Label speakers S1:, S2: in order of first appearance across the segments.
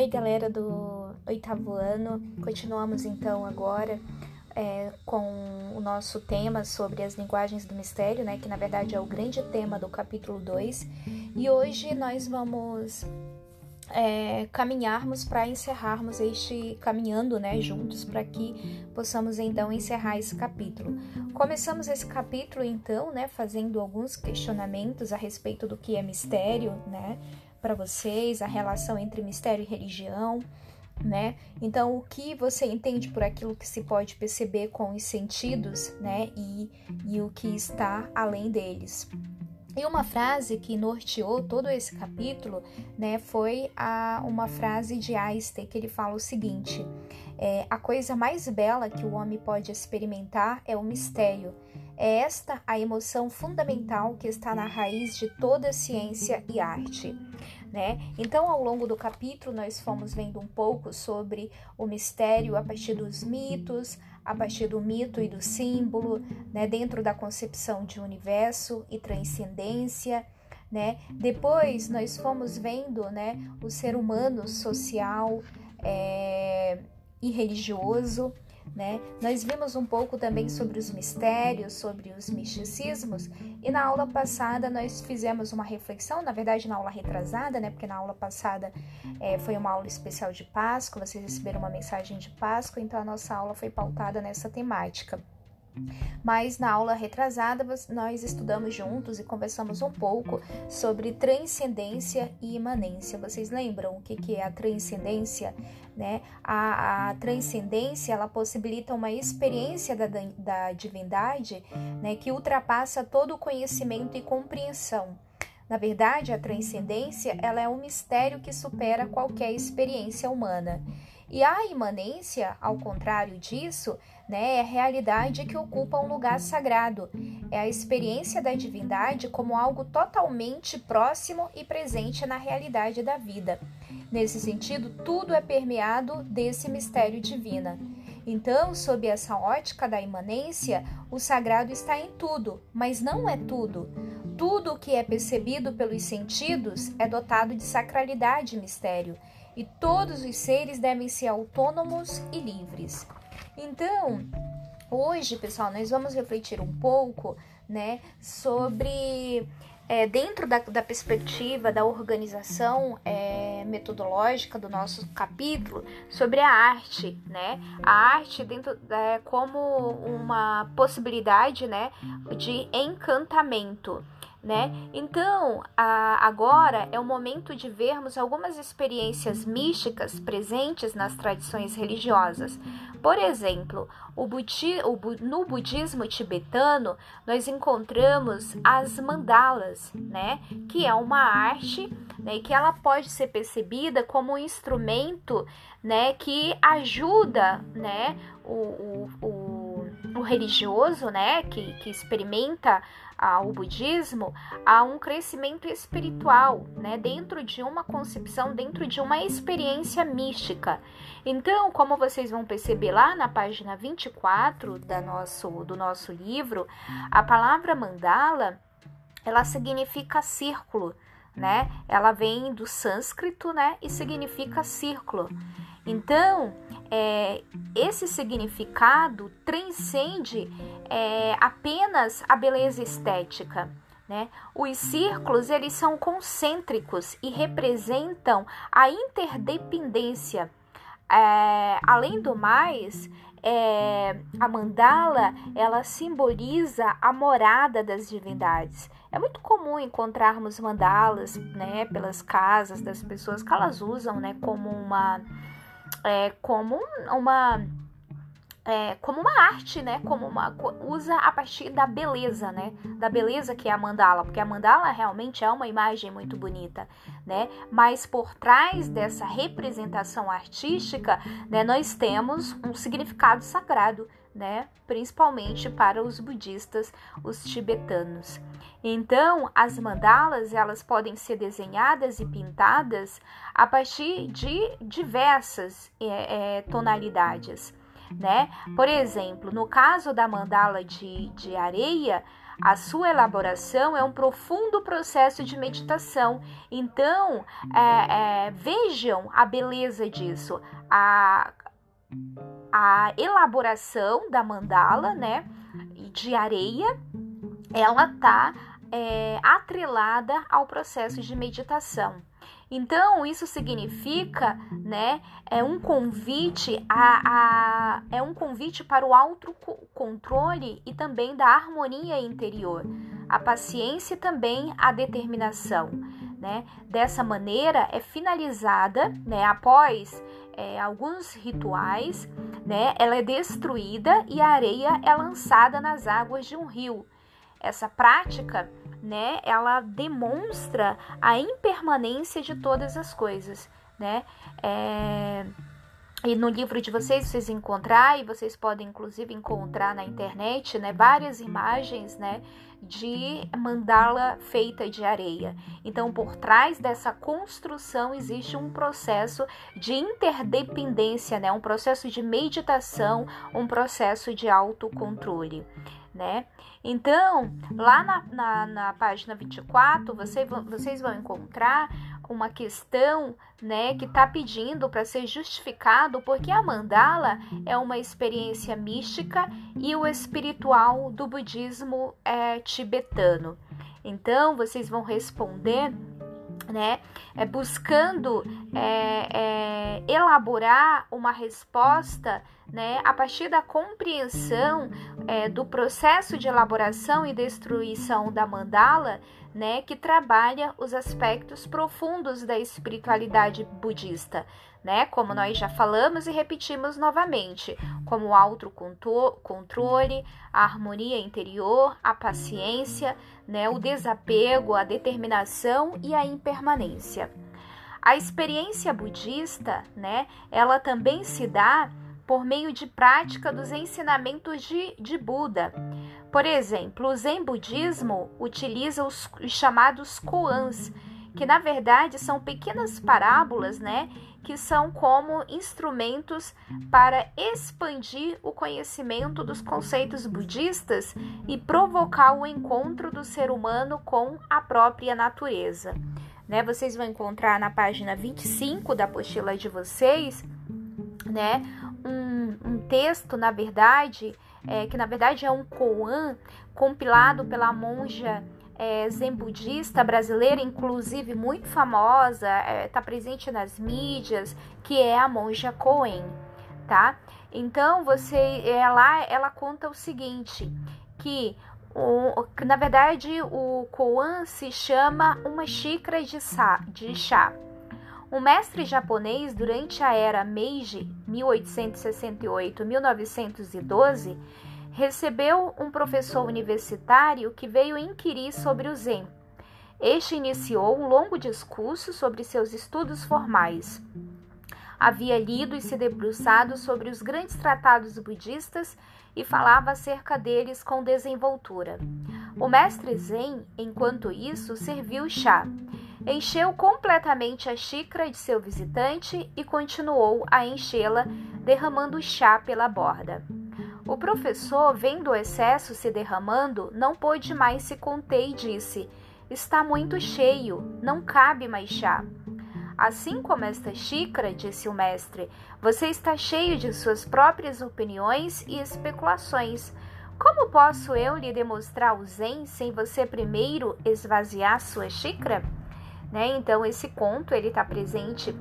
S1: Oi, galera do oitavo ano. Continuamos então agora é, com o nosso tema sobre as linguagens do mistério, né? Que na verdade é o grande tema do capítulo 2. E hoje nós vamos é, caminharmos para encerrarmos este caminhando, né, juntos para que possamos então encerrar esse capítulo. Começamos esse capítulo então, né, fazendo alguns questionamentos a respeito do que é mistério, né? Para vocês a relação entre mistério e religião, né? Então, o que você entende por aquilo que se pode perceber com os sentidos, né? E, e o que está além deles. E uma frase que norteou todo esse capítulo, né, foi a, uma frase de Einstein que ele fala o seguinte: é, a coisa mais bela que o homem pode experimentar é o mistério. É esta a emoção fundamental que está na raiz de toda ciência e arte né? Então, ao longo do capítulo, nós fomos vendo um pouco sobre o mistério a partir dos mitos, a partir do mito e do símbolo, né? Dentro da concepção de universo e transcendência. Né? Depois nós fomos vendo né, o ser humano social é, e religioso, né? Nós vimos um pouco também sobre os mistérios, sobre os misticismos, e na aula passada nós fizemos uma reflexão, na verdade na aula retrasada, né? Porque na aula passada é, foi uma aula especial de Páscoa, vocês receberam uma mensagem de Páscoa, então a nossa aula foi pautada nessa temática. Mas na aula retrasada nós estudamos juntos e conversamos um pouco sobre transcendência e imanência. Vocês lembram o que, é a transcendência? Né? A, a transcendência ela possibilita uma experiência da, da divindade né, que ultrapassa todo o conhecimento e compreensão. Na verdade, a transcendência ela é um mistério que supera qualquer experiência humana. E a imanência, ao contrário disso, né, é a realidade que ocupa um lugar sagrado. É a experiência da divindade como algo totalmente próximo e presente na realidade da vida. Nesse sentido, tudo é permeado desse mistério divino. Então, sob essa ótica da imanência, o sagrado está em tudo, mas não é tudo. Tudo o que é percebido pelos sentidos é dotado de sacralidade e mistério e todos os seres devem ser autônomos e livres. Então, hoje, pessoal, nós vamos refletir um pouco, né, sobre é, dentro da, da, perspectiva da organização é, metodológica do nosso capítulo sobre a arte, né? A arte dentro é, como uma possibilidade, né, de encantamento né? Então, a, agora é o momento de vermos algumas experiências místicas presentes nas tradições religiosas. Por exemplo, o budi, o, no budismo tibetano, nós encontramos as mandalas, né? Que é uma arte né, que ela pode ser percebida como um instrumento né, que ajuda né, o, o, o, o religioso né, que, que experimenta ao budismo a um crescimento espiritual, né, dentro de uma concepção, dentro de uma experiência mística. Então, como vocês vão perceber lá na página 24 da nosso, do nosso livro, a palavra mandala, ela significa círculo, né? Ela vem do sânscrito, né, e significa círculo. Então, é, esse significado transcende é, apenas a beleza estética. Né? Os círculos eles são concêntricos e representam a interdependência. É, além do mais, é, a mandala ela simboliza a morada das divindades. É muito comum encontrarmos mandalas, né, pelas casas das pessoas que elas usam, né, como uma é, como uma é, como uma arte, né? Como uma usa a partir da beleza, né? Da beleza que é a mandala, porque a mandala realmente é uma imagem muito bonita, né? Mas por trás dessa representação artística, né, nós temos um significado sagrado, né? Principalmente para os budistas, os tibetanos. Então, as mandalas elas podem ser desenhadas e pintadas a partir de diversas é, é, tonalidades. né? Por exemplo, no caso da mandala de, de areia, a sua elaboração é um profundo processo de meditação. Então, é, é, vejam a beleza disso. A, a elaboração da mandala, né, de areia, ela tá é, atrelada ao processo de meditação. Então, isso significa, né, é um convite a, a é um convite para o autocontrole e também da harmonia interior, a paciência e também a determinação, né? Dessa maneira é finalizada, né, após é, alguns rituais, né, ela é destruída e a areia é lançada nas águas de um rio. Essa prática né, ela demonstra a impermanência de todas as coisas, né? É, e no livro de vocês vocês encontrar e vocês podem inclusive encontrar na internet, né, várias imagens, né, de mandala feita de areia. Então, por trás dessa construção existe um processo de interdependência, né, um processo de meditação, um processo de autocontrole né? Então, lá na, na, na página 24, você, vocês vão encontrar uma questão né, que está pedindo para ser justificado porque a mandala é uma experiência mística e o espiritual do budismo é, tibetano. Então, vocês vão responder né, é, buscando é, é, elaborar uma resposta né, a partir da compreensão é, do processo de elaboração e destruição da mandala, né, que trabalha os aspectos profundos da espiritualidade budista, né, como nós já falamos e repetimos novamente, como o autocontrole, a harmonia interior, a paciência, né, o desapego, a determinação e a impermanência. A experiência budista, né, ela também se dá por meio de prática dos ensinamentos de, de Buda. Por exemplo, o Zen budismo utiliza os, os chamados koans, que na verdade são pequenas parábolas, né, que são como instrumentos para expandir o conhecimento dos conceitos budistas e provocar o encontro do ser humano com a própria natureza. Né, vocês vão encontrar na página 25 da apostila de vocês, né, texto, na verdade, é, que na verdade é um koan compilado pela monja é, zen budista brasileira, inclusive muito famosa, está é, tá presente nas mídias, que é a monja Coen, tá? Então você, ela, ela conta o seguinte, que o, na verdade o koan se chama uma xícara de, sa, de chá. Um mestre japonês durante a era Meiji, 1868-1912, recebeu um professor universitário que veio inquirir sobre o Zen. Este iniciou um longo discurso sobre seus estudos formais. Havia lido e se debruçado sobre os grandes tratados budistas e falava acerca deles com desenvoltura. O mestre Zen, enquanto isso, serviu chá encheu completamente a xícara de seu visitante e continuou a enchê-la, derramando chá pela borda. O professor, vendo o excesso se derramando, não pôde mais se conter e disse: Está muito cheio, não cabe mais chá. Assim como esta xícara, disse o mestre, você está cheio de suas próprias opiniões e especulações. Como posso eu lhe demonstrar o Zen sem você primeiro esvaziar sua xícara? Né? Então, esse conto ele está presente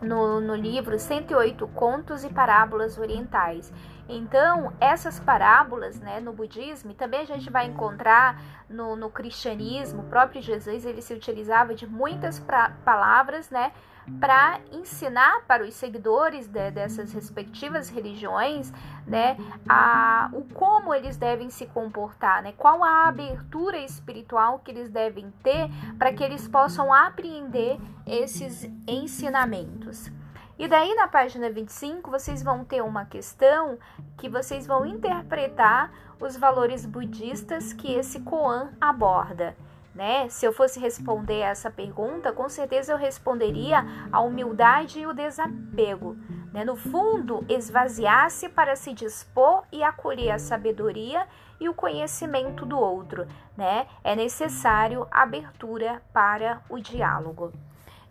S1: no, no livro 108 Contos e Parábolas Orientais. Então, essas parábolas né, no budismo, e também a gente vai encontrar no, no cristianismo, o próprio Jesus ele se utilizava de muitas pra, palavras, né? Para ensinar para os seguidores de, dessas respectivas religiões, né, a, o como eles devem se comportar, né, qual a abertura espiritual que eles devem ter para que eles possam apreender esses ensinamentos. E daí na página 25 vocês vão ter uma questão que vocês vão interpretar os valores budistas que esse koan aborda. Né? Se eu fosse responder essa pergunta, com certeza eu responderia a humildade e o desapego. Né? No fundo, esvaziar-se para se dispor e acolher a sabedoria e o conhecimento do outro. Né? É necessário abertura para o diálogo.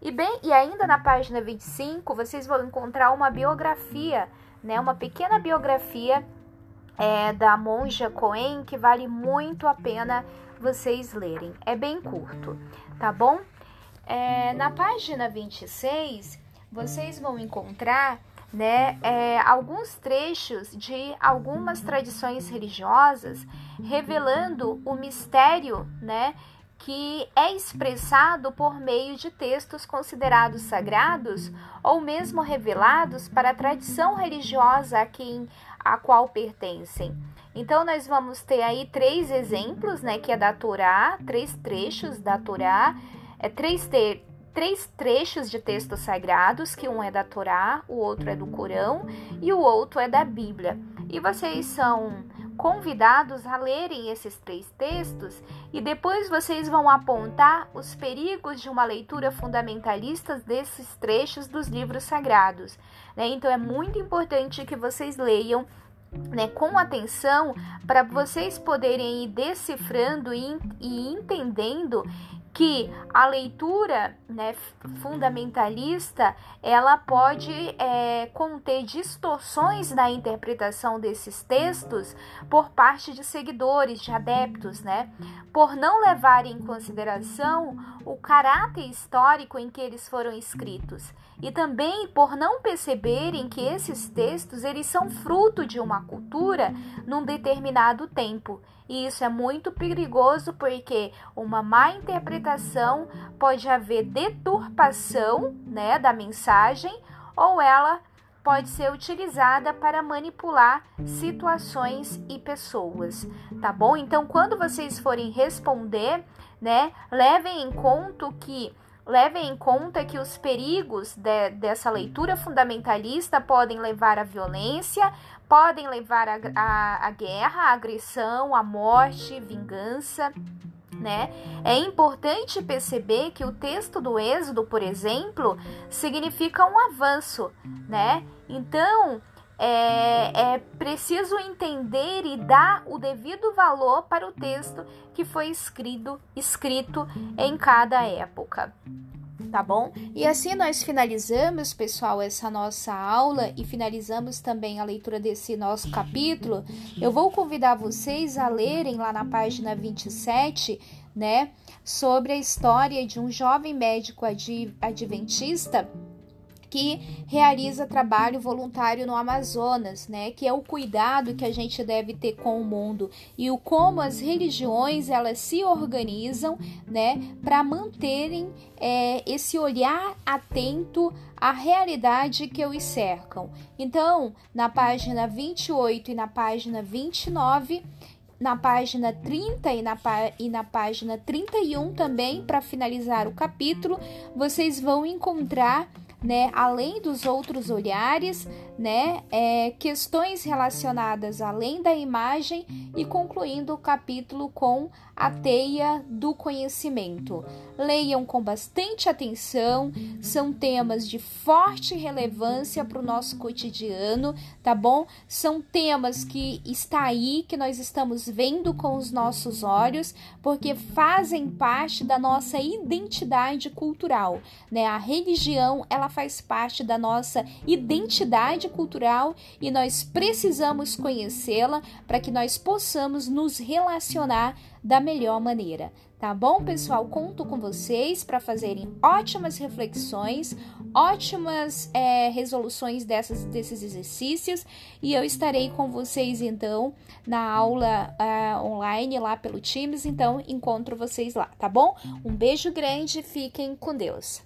S1: E bem, e ainda na página 25, vocês vão encontrar uma biografia, né? Uma pequena biografia é, da monja Coen que vale muito a pena vocês lerem. É bem curto, tá bom? É, na página 26, vocês vão encontrar né, é, alguns trechos de algumas tradições religiosas revelando o mistério né, que é expressado por meio de textos considerados sagrados ou mesmo revelados para a tradição religiosa a quem a qual pertencem. Então, nós vamos ter aí três exemplos, né, que é da Torá, três trechos da Torá, é, três, te três trechos de textos sagrados, que um é da Torá, o outro é do Corão e o outro é da Bíblia. E vocês são convidados a lerem esses três textos e depois vocês vão apontar os perigos de uma leitura fundamentalista desses trechos dos livros sagrados. Né? Então é muito importante que vocês leiam né, com atenção para vocês poderem ir decifrando e, e entendendo que a leitura né, fundamentalista ela pode é, conter distorções na interpretação desses textos por parte de seguidores, de adeptos, né, por não levar em consideração o caráter histórico em que eles foram escritos e também por não perceberem que esses textos eles são fruto de uma cultura num determinado tempo e isso é muito perigoso porque uma má interpretação pode haver deturpação, né, da mensagem ou ela pode ser utilizada para manipular situações e pessoas, tá bom? Então, quando vocês forem responder, né, levem em conta que Levem em conta que os perigos de, dessa leitura fundamentalista podem levar à violência, podem levar à guerra, à agressão, à morte, vingança. Né? É importante perceber que o texto do Êxodo, por exemplo, significa um avanço, né? Então, é, é, preciso entender e dar o devido valor para o texto que foi escrito, escrito em cada época. Tá bom? E assim nós finalizamos, pessoal, essa nossa aula e finalizamos também a leitura desse nosso capítulo. Eu vou convidar vocês a lerem lá na página 27, né, sobre a história de um jovem médico adventista que realiza trabalho voluntário no Amazonas, né? Que é o cuidado que a gente deve ter com o mundo e o como as religiões elas se organizam, né? Para manterem é, esse olhar atento à realidade que os cercam. Então, na página 28 e na página 29 na página 30 e na, e na página 31 também, para finalizar o capítulo, vocês vão encontrar né, além dos outros olhares, né, é, questões relacionadas além da imagem e concluindo o capítulo com a teia do conhecimento. Leiam com bastante atenção, são temas de forte relevância para o nosso cotidiano, tá bom? São temas que está aí, que nós estamos vendo com os nossos olhos, porque fazem parte da nossa identidade cultural, né? A religião, ela faz parte da nossa identidade cultural e nós precisamos conhecê-la para que nós possamos nos relacionar da melhor maneira. Tá bom, pessoal? Conto com vocês para fazerem ótimas reflexões, ótimas é, resoluções dessas, desses exercícios e eu estarei com vocês então na aula uh, online lá pelo Teams. Então, encontro vocês lá, tá bom? Um beijo grande, fiquem com Deus.